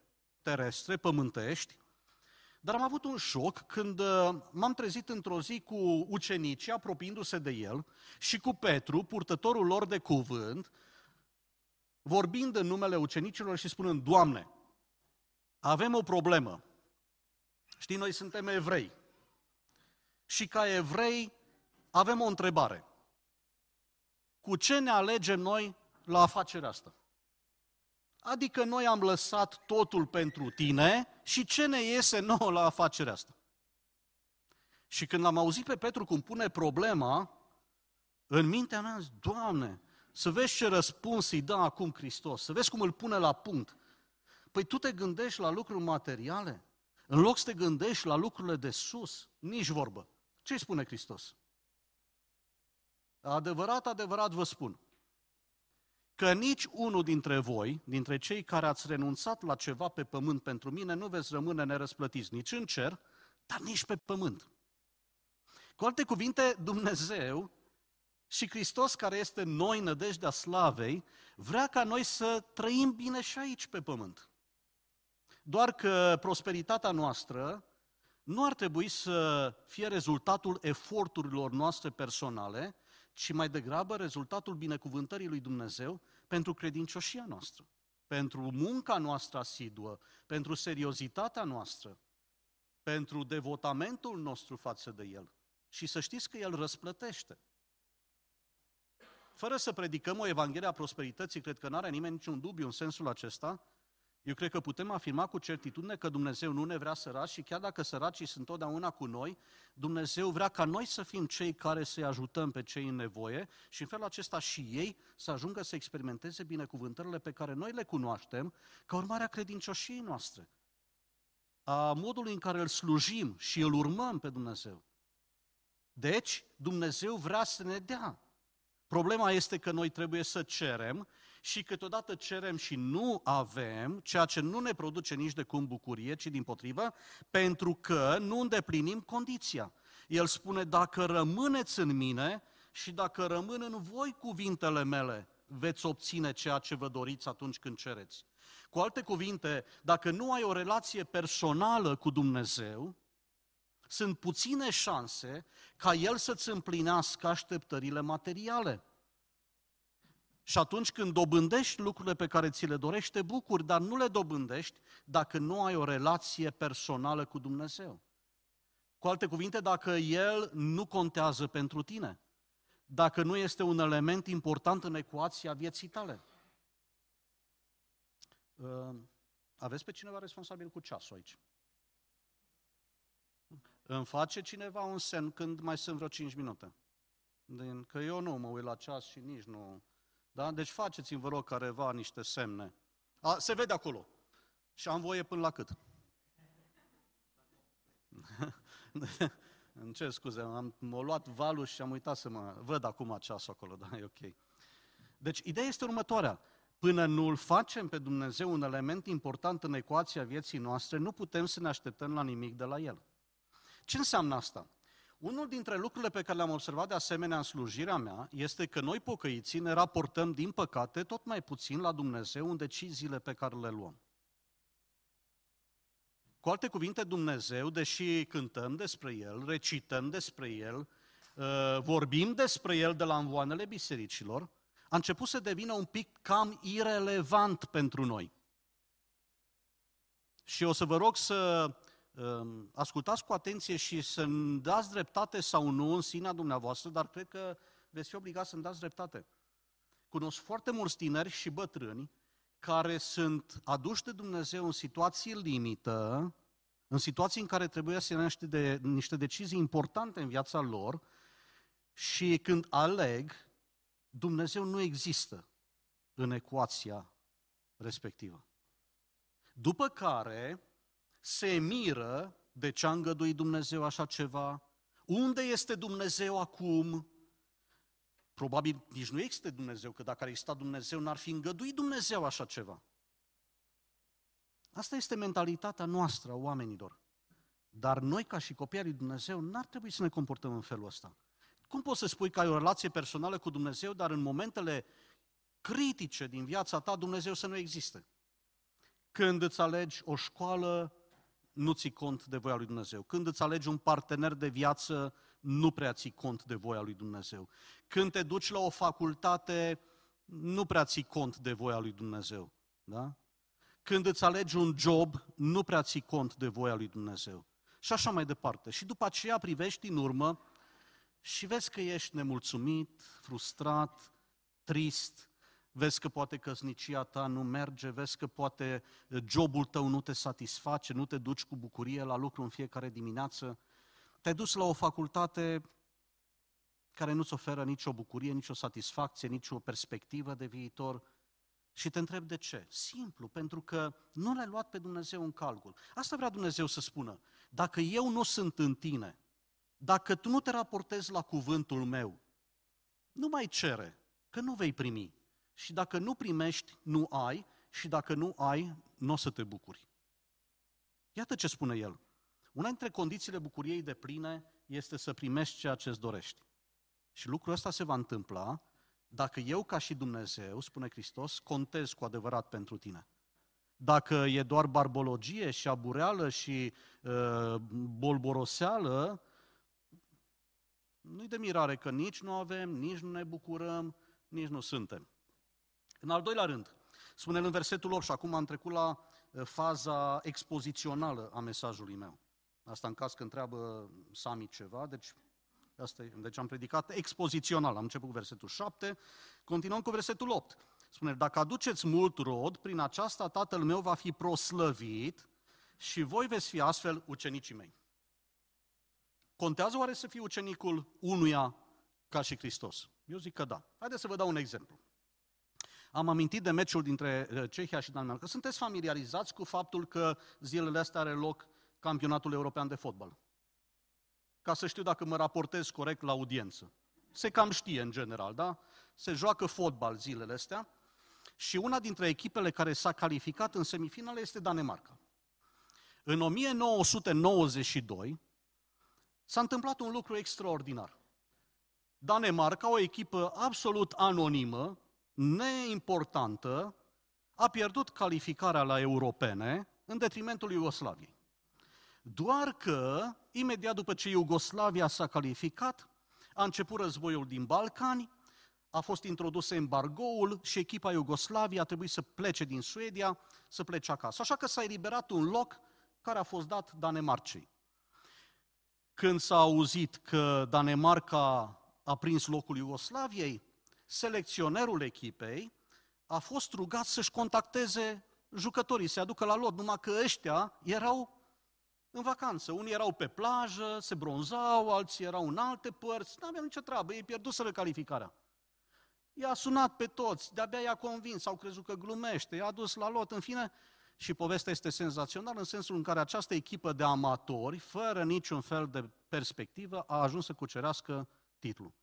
terestre, pământești, dar am avut un șoc când uh, m-am trezit într-o zi cu ucenicii apropiindu-se de el și cu Petru, purtătorul lor de cuvânt, vorbind în numele ucenicilor și spunând, Doamne, avem o problemă. Știi, noi suntem evrei. Și ca evrei avem o întrebare. Cu ce ne alegem noi la afacerea asta? Adică noi am lăsat totul pentru tine și ce ne iese nouă la afacerea asta? Și când am auzit pe Petru cum pune problema, în mintea mea zis, Doamne, să vezi ce răspuns îi dă acum Hristos, să vezi cum îl pune la punct. Păi tu te gândești la lucruri materiale, în loc să te gândești la lucrurile de sus, nici vorbă. Ce spune Hristos? Adevărat, adevărat vă spun, că nici unul dintre voi, dintre cei care ați renunțat la ceva pe pământ pentru mine, nu veți rămâne nerăsplătiți nici în cer, dar nici pe pământ. Cu alte cuvinte, Dumnezeu și Hristos, care este noi nădejdea slavei, vrea ca noi să trăim bine și aici pe pământ. Doar că prosperitatea noastră nu ar trebui să fie rezultatul eforturilor noastre personale, ci mai degrabă rezultatul binecuvântării lui Dumnezeu pentru credincioșia noastră, pentru munca noastră asiduă, pentru seriozitatea noastră, pentru devotamentul nostru față de El. Și să știți că El răsplătește. Fără să predicăm o Evanghelie a prosperității, cred că nu are nimeni niciun dubiu în sensul acesta, eu cred că putem afirma cu certitudine că Dumnezeu nu ne vrea săraci și chiar dacă săracii sunt totdeauna cu noi, Dumnezeu vrea ca noi să fim cei care să-i ajutăm pe cei în nevoie și în felul acesta și ei să ajungă să experimenteze binecuvântările pe care noi le cunoaștem ca urmare a credincioșiei noastre, a modului în care îl slujim și îl urmăm pe Dumnezeu. Deci, Dumnezeu vrea să ne dea. Problema este că noi trebuie să cerem și câteodată cerem și nu avem, ceea ce nu ne produce nici de cum bucurie, ci din potrivă, pentru că nu îndeplinim condiția. El spune, dacă rămâneți în mine și dacă rămân în voi cuvintele mele, veți obține ceea ce vă doriți atunci când cereți. Cu alte cuvinte, dacă nu ai o relație personală cu Dumnezeu, sunt puține șanse ca El să-ți împlinească așteptările materiale. Și atunci când dobândești lucrurile pe care ți le dorești, te bucuri, dar nu le dobândești dacă nu ai o relație personală cu Dumnezeu. Cu alte cuvinte, dacă El nu contează pentru tine, dacă nu este un element important în ecuația vieții tale. Uh, aveți pe cineva responsabil cu ceasul aici? Îmi face cineva un semn când mai sunt vreo 5 minute. Din că eu nu mă uit la ceas și nici nu da? Deci faceți-mi, vă rog, careva niște semne. A, se vede acolo. Și am voie până la cât? Îmi cer scuze, am m-a luat valul și am uitat să mă... Văd acum ceasul acolo, da, e ok. Deci, ideea este următoarea. Până nu îl facem pe Dumnezeu un element important în ecuația vieții noastre, nu putem să ne așteptăm la nimic de la El. Ce înseamnă asta? Unul dintre lucrurile pe care le-am observat de asemenea în slujirea mea este că noi pocăiții ne raportăm, din păcate, tot mai puțin la Dumnezeu în deciziile pe care le luăm. Cu alte cuvinte, Dumnezeu, deși cântăm despre El, recităm despre El, uh, vorbim despre El de la învoanele bisericilor, a început să devină un pic cam irelevant pentru noi. Și o să vă rog să Ehm, ascultați cu atenție și să-mi dați dreptate sau nu în sinea dumneavoastră, dar cred că veți fi obligați să-mi dați dreptate. Cunosc foarte mulți tineri și bătrâni care sunt aduși de Dumnezeu în situații limită, în situații în care trebuie să ia niște, de, niște decizii importante în viața lor și când aleg, Dumnezeu nu există în ecuația respectivă. După care, se miră de ce a îngăduit Dumnezeu așa ceva, unde este Dumnezeu acum, probabil nici nu există Dumnezeu, că dacă ar exista Dumnezeu, n-ar fi îngăduit Dumnezeu așa ceva. Asta este mentalitatea noastră a oamenilor. Dar noi, ca și copii lui Dumnezeu, n-ar trebui să ne comportăm în felul ăsta. Cum poți să spui că ai o relație personală cu Dumnezeu, dar în momentele critice din viața ta, Dumnezeu să nu existe? Când îți alegi o școală nu ții cont de voia lui Dumnezeu. Când îți alegi un partener de viață, nu prea ții cont de voia lui Dumnezeu. Când te duci la o facultate, nu prea ții cont de voia lui Dumnezeu. Da? Când îți alegi un job, nu prea ții cont de voia lui Dumnezeu. Și așa mai departe. Și după aceea privești în urmă și vezi că ești nemulțumit, frustrat, trist, vezi că poate căsnicia ta nu merge, vezi că poate jobul tău nu te satisface, nu te duci cu bucurie la lucru în fiecare dimineață, te-ai dus la o facultate care nu-ți oferă nicio bucurie, nicio satisfacție, nicio perspectivă de viitor, și te întreb de ce. Simplu, pentru că nu l-ai luat pe Dumnezeu în calcul. Asta vrea Dumnezeu să spună. Dacă eu nu sunt în tine, dacă tu nu te raportezi la cuvântul meu, nu mai cere, că nu vei primi. Și dacă nu primești, nu ai, și dacă nu ai, nu o să te bucuri. Iată ce spune el. Una dintre condițiile bucuriei de pline este să primești ceea ce îți dorești. Și lucrul ăsta se va întâmpla dacă eu, ca și Dumnezeu, spune Hristos, contez cu adevărat pentru tine. Dacă e doar barbologie și abureală și uh, bolboroseală, nu-i de mirare că nici nu avem, nici nu ne bucurăm, nici nu suntem. În al doilea rând, spune în versetul 8 și acum am trecut la uh, faza expozițională a mesajului meu. Asta în caz că întreabă Sami ceva, deci Asta e. Deci am predicat expozițional. Am început cu versetul 7, continuăm cu versetul 8. Spune, dacă aduceți mult rod, prin aceasta Tatăl meu va fi proslăvit și voi veți fi astfel ucenicii mei. Contează oare să fii ucenicul unuia ca și Hristos? Eu zic că da. Haideți să vă dau un exemplu. Am amintit de meciul dintre uh, Cehia și Danemarca. Sunteți familiarizați cu faptul că zilele astea are loc campionatul european de fotbal ca să știu dacă mă raportez corect la audiență. Se cam știe în general, da? Se joacă fotbal zilele astea și una dintre echipele care s-a calificat în semifinale este Danemarca. În 1992 s-a întâmplat un lucru extraordinar. Danemarca, o echipă absolut anonimă, neimportantă, a pierdut calificarea la europene în detrimentul Iugoslaviei. Doar că, imediat după ce Iugoslavia s-a calificat, a început războiul din Balcani, a fost introdus embargoul și echipa Iugoslavia a trebuit să plece din Suedia, să plece acasă. Așa că s-a eliberat un loc care a fost dat Danemarcei. Când s-a auzit că Danemarca a prins locul Iugoslaviei, selecționerul echipei a fost rugat să-și contacteze jucătorii, să aducă la lot, numai că ăștia erau în vacanță. Unii erau pe plajă, se bronzau, alții erau în alte părți, nu aveau nicio treabă, ei pierduseră calificarea. I-a sunat pe toți, de-abia i-a convins, au crezut că glumește, i-a dus la lot, în fine, și povestea este senzațională în sensul în care această echipă de amatori, fără niciun fel de perspectivă, a ajuns să cucerească titlul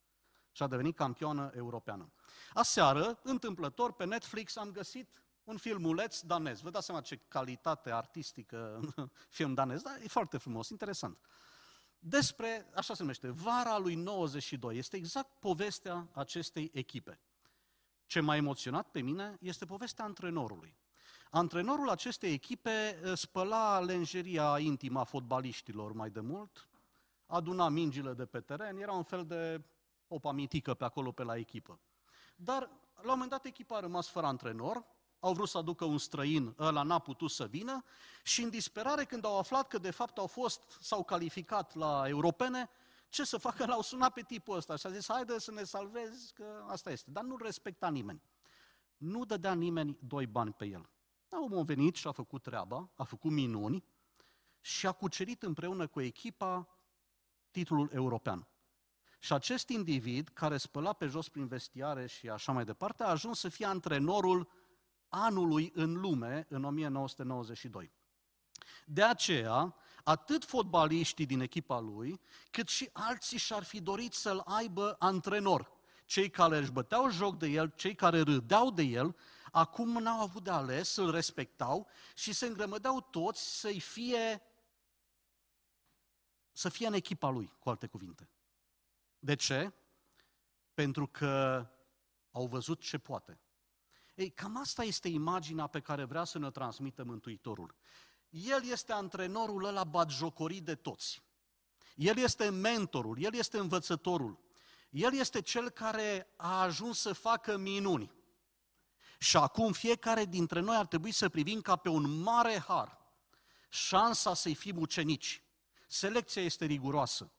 și a devenit campioană europeană. Aseară, întâmplător, pe Netflix am găsit un filmuleț danez. Vă dați seama ce calitate artistică film danez, dar e foarte frumos, interesant. Despre, așa se numește, Vara lui 92. Este exact povestea acestei echipe. Ce m-a emoționat pe mine este povestea antrenorului. Antrenorul acestei echipe eh, spăla lenjeria intimă a fotbaliștilor mai de mult, aduna mingile de pe teren, era un fel de opa mitică pe acolo pe la echipă. Dar la un moment dat echipa a rămas fără antrenor, au vrut să aducă un străin, ăla n-a putut să vină și în disperare când au aflat că de fapt au fost, s-au calificat la europene, ce să facă? L-au sunat pe tipul ăsta și a zis, haide să ne salvezi, că asta este. Dar nu respecta nimeni. Nu dădea nimeni doi bani pe el. Omul a venit și a făcut treaba, a făcut minuni și a cucerit împreună cu echipa titlul european. Și acest individ, care spăla pe jos prin vestiare și așa mai departe, a ajuns să fie antrenorul anului în lume în 1992. De aceea, atât fotbaliștii din echipa lui, cât și alții și-ar fi dorit să-l aibă antrenor. Cei care își băteau joc de el, cei care râdeau de el, acum n-au avut de ales, să-l respectau și se îngrămădeau toți să-i fie, să fie în echipa lui, cu alte cuvinte. De ce? Pentru că au văzut ce poate. Ei, cam asta este imaginea pe care vrea să ne transmită Mântuitorul. El este antrenorul ăla batjocorit de toți. El este mentorul, el este învățătorul. El este cel care a ajuns să facă minuni. Și acum fiecare dintre noi ar trebui să privim ca pe un mare har șansa să-i fim ucenici. Selecția este riguroasă.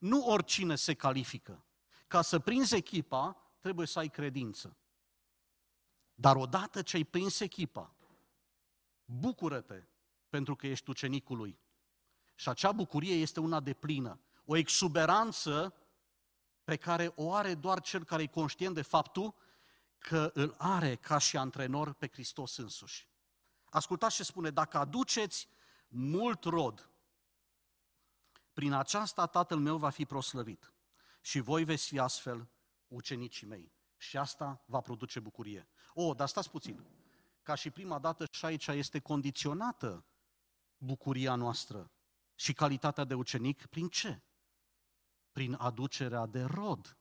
Nu oricine se califică. Ca să prinzi echipa, trebuie să ai credință. Dar odată ce ai prins echipa, bucură-te pentru că ești ucenicul lui. Și acea bucurie este una de plină, o exuberanță pe care o are doar cel care e conștient de faptul că îl are ca și antrenor pe Hristos însuși. Ascultați ce spune, dacă aduceți mult rod, prin aceasta Tatăl meu va fi proslăvit și voi veți fi astfel ucenicii mei. Și asta va produce bucurie. O, dar stați puțin. Ca și prima dată și aici este condiționată bucuria noastră și calitatea de ucenic prin ce? Prin aducerea de rod.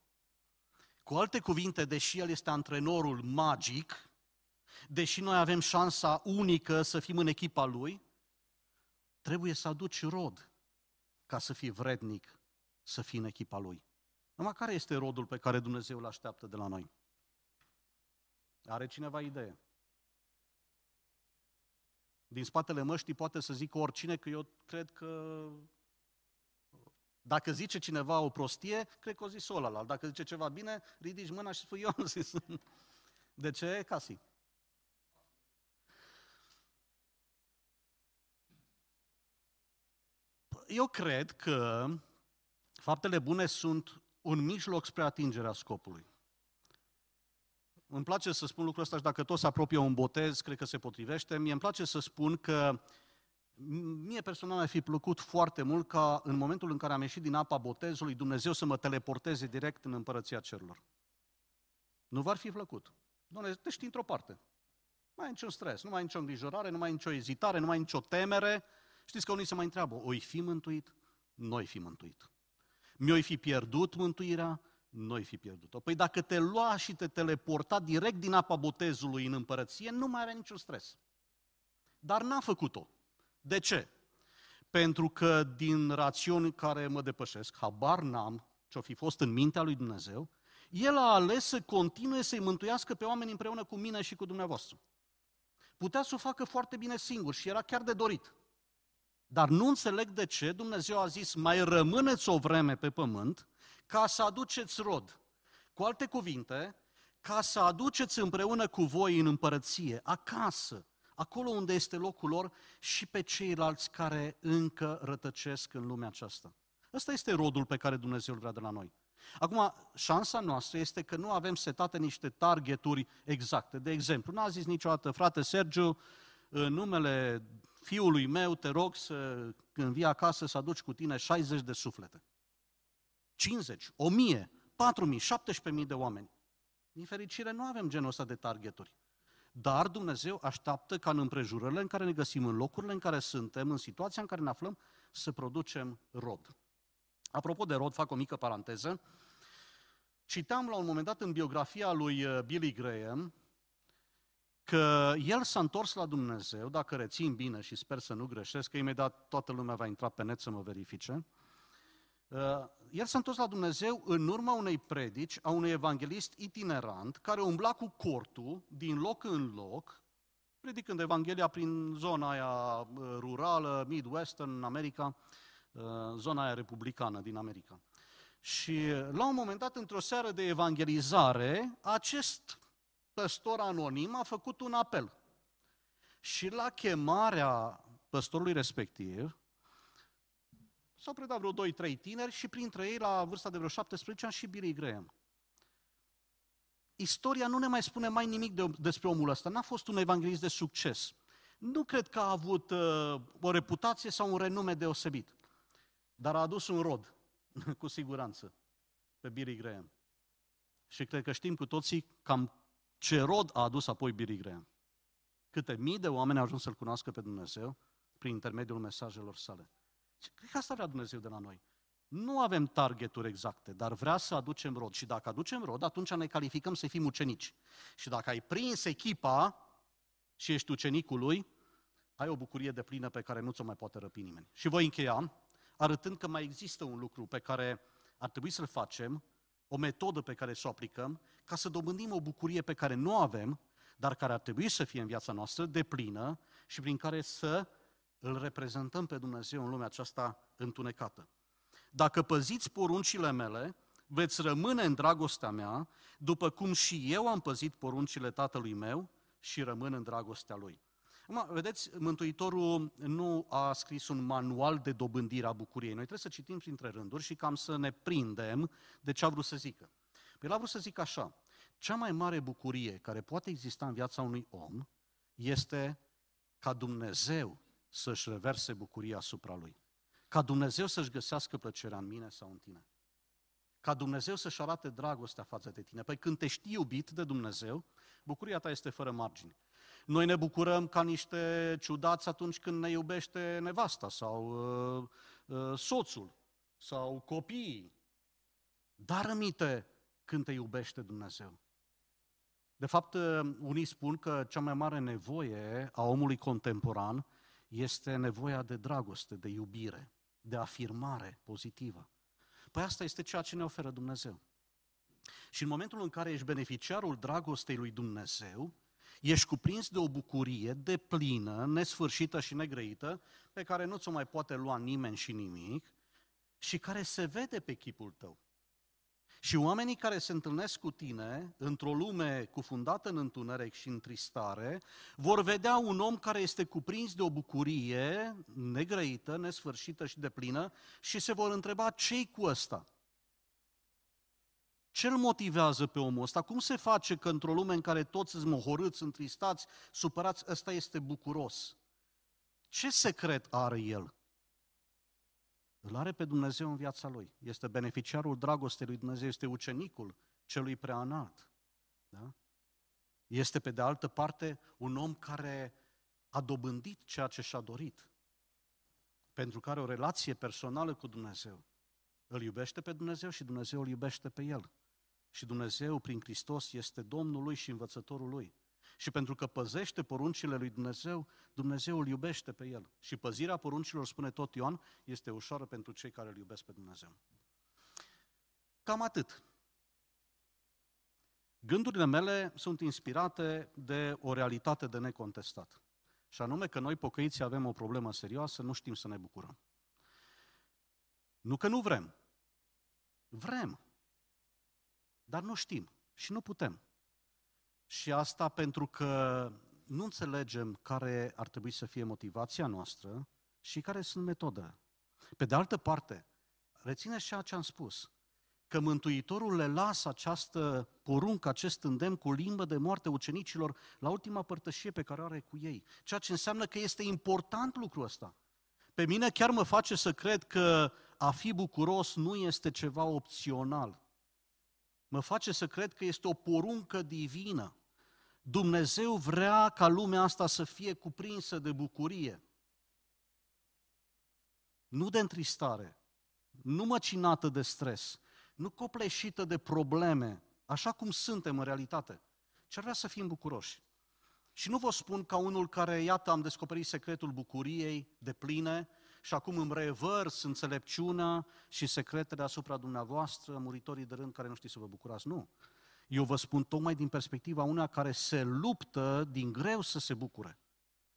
Cu alte cuvinte, deși el este antrenorul magic, deși noi avem șansa unică să fim în echipa lui, trebuie să aduci rod ca să fii vrednic să fii în echipa lui. Numai care este rodul pe care Dumnezeu îl așteaptă de la noi? Are cineva idee? Din spatele măștii poate să zică oricine că eu cred că dacă zice cineva o prostie, cred că o zis ăla. Dacă zice ceva bine, ridici mâna și spui eu am zis. De ce, Casi? Eu cred că faptele bune sunt un mijloc spre atingerea scopului. Îmi place să spun lucrul ăsta și dacă tot se apropie un botez, cred că se potrivește. Mie îmi place să spun că mie personal mi-a fi plăcut foarte mult ca în momentul în care am ieșit din apa botezului, Dumnezeu să mă teleporteze direct în împărăția cerurilor. Nu v-ar fi plăcut. Doamne, te știi într-o parte. Nu mai ai niciun stres, nu mai ai nicio îngrijorare, nu mai ai nicio ezitare, nu mai ai nicio temere. Știți că unii se mai întreabă, oi fi mântuit? Noi fi mântuit. Mi-oi fi pierdut mântuirea? Noi fi pierdut-o. Păi dacă te lua și te teleporta direct din apa botezului în împărăție, nu mai avea niciun stres. Dar n-a făcut-o. De ce? Pentru că din rațiuni care mă depășesc, habar n-am ce-o fi fost în mintea lui Dumnezeu, el a ales să continue să-i mântuiască pe oameni împreună cu mine și cu dumneavoastră. Putea să o facă foarte bine singur și era chiar de dorit. Dar nu înțeleg de ce Dumnezeu a zis, mai rămâneți o vreme pe pământ ca să aduceți rod. Cu alte cuvinte, ca să aduceți împreună cu voi în împărăție, acasă, acolo unde este locul lor și pe ceilalți care încă rătăcesc în lumea aceasta. Ăsta este rodul pe care Dumnezeu îl vrea de la noi. Acum, șansa noastră este că nu avem setate niște targeturi exacte. De exemplu, n-a zis niciodată, frate Sergiu, în numele fiului meu, te rog să, când vii acasă, să aduci cu tine 60 de suflete. 50, 1000, 4000, 17000 de oameni. Din fericire, nu avem genul ăsta de targeturi. Dar Dumnezeu așteaptă ca în împrejurările în care ne găsim, în locurile în care suntem, în situația în care ne aflăm, să producem rod. Apropo de rod, fac o mică paranteză. Citeam la un moment dat în biografia lui uh, Billy Graham că el s-a întors la Dumnezeu, dacă rețin bine și sper să nu greșesc, că imediat toată lumea va intra pe net să mă verifice. Uh, el s-a întors la Dumnezeu în urma unei predici a unui evanghelist itinerant care umbla cu cortul din loc în loc, predicând Evanghelia prin zona aia uh, rurală, Midwestern, în America, uh, zona aia republicană din America. Și la un moment dat, într-o seară de evangelizare, acest păstor anonim a făcut un apel. Și la chemarea păstorului respectiv, S-au predat vreo 2-3 tineri și printre ei, la vârsta de vreo 17 ani, și Billy Graham. Istoria nu ne mai spune mai nimic de, despre omul ăsta. N-a fost un evanghelist de succes. Nu cred că a avut uh, o reputație sau un renume deosebit. Dar a adus un rod, cu siguranță, pe Billy Graham. Și cred că știm cu toții cam ce rod a adus apoi Billy Graham. Câte mii de oameni au ajuns să-L cunoască pe Dumnezeu prin intermediul mesajelor sale. Și cred că asta vrea Dumnezeu de la noi. Nu avem targeturi exacte, dar vrea să aducem rod. Și dacă aducem rod, atunci ne calificăm să fim ucenici. Și dacă ai prins echipa și ești ucenicul lui, ai o bucurie de plină pe care nu ți-o mai poate răpi nimeni. Și voi încheia arătând că mai există un lucru pe care ar trebui să-l facem, o metodă pe care să o aplicăm, ca să dobândim o bucurie pe care nu o avem, dar care ar trebui să fie în viața noastră de plină și prin care să îl reprezentăm pe Dumnezeu în lumea aceasta întunecată. Dacă păziți poruncile mele, veți rămâne în dragostea mea, după cum și eu am păzit poruncile tatălui meu și rămân în dragostea lui. Acum, vedeți, Mântuitorul nu a scris un manual de dobândire a bucuriei. Noi trebuie să citim printre rânduri și cam să ne prindem de ce a vrut să zică. Păi el a vrut să zic așa, cea mai mare bucurie care poate exista în viața unui om este ca Dumnezeu să-și reverse bucuria asupra lui. Ca Dumnezeu să-și găsească plăcerea în mine sau în tine. Ca Dumnezeu să-și arate dragostea față de tine. Păi când te știi iubit de Dumnezeu, bucuria ta este fără margini. Noi ne bucurăm ca niște ciudați atunci când ne iubește nevasta sau uh, uh, soțul sau copiii. Dar rămite când te iubește Dumnezeu. De fapt, uh, unii spun că cea mai mare nevoie a omului contemporan este nevoia de dragoste, de iubire, de afirmare pozitivă. Păi asta este ceea ce ne oferă Dumnezeu. Și în momentul în care ești beneficiarul dragostei lui Dumnezeu, ești cuprins de o bucurie de plină, nesfârșită și negrăită, pe care nu ți-o mai poate lua nimeni și nimic, și care se vede pe chipul tău. Și oamenii care se întâlnesc cu tine într-o lume cufundată în întuneric și în tristare, vor vedea un om care este cuprins de o bucurie negrăită, nesfârșită și deplină și se vor întreba ce cu ăsta? Ce îl motivează pe omul ăsta? Cum se face că într-o lume în care toți sunt mohorâți, întristați, supărați, ăsta este bucuros? Ce secret are el? Îl are pe Dumnezeu în viața lui. Este beneficiarul dragostei lui Dumnezeu, este ucenicul celui prea înalt. Da? Este, pe de altă parte, un om care a dobândit ceea ce și-a dorit, pentru că are o relație personală cu Dumnezeu. Îl iubește pe Dumnezeu și Dumnezeu îl iubește pe el. Și Dumnezeu, prin Hristos, este Domnul lui și învățătorul lui. Și pentru că păzește poruncile lui Dumnezeu, Dumnezeu îl iubește pe el. Și păzirea poruncilor, spune tot Ioan, este ușoară pentru cei care îl iubesc pe Dumnezeu. Cam atât. Gândurile mele sunt inspirate de o realitate de necontestat. Și anume că noi, pocăiții, avem o problemă serioasă, nu știm să ne bucurăm. Nu că nu vrem. Vrem. Dar nu știm și nu putem. Și asta pentru că nu înțelegem care ar trebui să fie motivația noastră și care sunt metodele. Pe de altă parte, rețineți ceea ce am spus, că Mântuitorul le lasă această poruncă, acest îndemn cu limbă de moarte ucenicilor la ultima părtășie pe care o are cu ei. Ceea ce înseamnă că este important lucrul ăsta. Pe mine chiar mă face să cred că a fi bucuros nu este ceva opțional. Mă face să cred că este o poruncă divină. Dumnezeu vrea ca lumea asta să fie cuprinsă de bucurie. Nu de întristare, nu măcinată de stres, nu copleșită de probleme, așa cum suntem în realitate, ci ar vrea să fim bucuroși. Și nu vă spun ca unul care, iată, am descoperit secretul bucuriei de pline și acum îmi revărs înțelepciunea și secretele asupra dumneavoastră, muritorii de rând care nu știți să vă bucurați. Nu. Eu vă spun tocmai din perspectiva una care se luptă din greu să se bucure.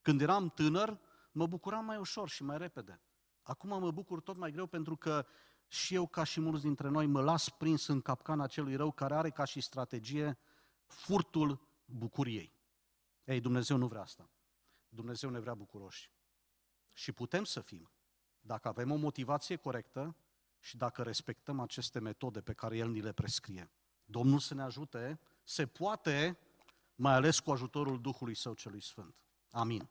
Când eram tânăr, mă bucuram mai ușor și mai repede. Acum mă bucur tot mai greu pentru că și eu, ca și mulți dintre noi, mă las prins în capcana celui rău care are ca și strategie furtul bucuriei. Ei, Dumnezeu nu vrea asta. Dumnezeu ne vrea bucuroși. Și putem să fim, dacă avem o motivație corectă și dacă respectăm aceste metode pe care El ni le prescrie. Domnul să ne ajute, se poate, mai ales cu ajutorul Duhului Său celui Sfânt. Amin.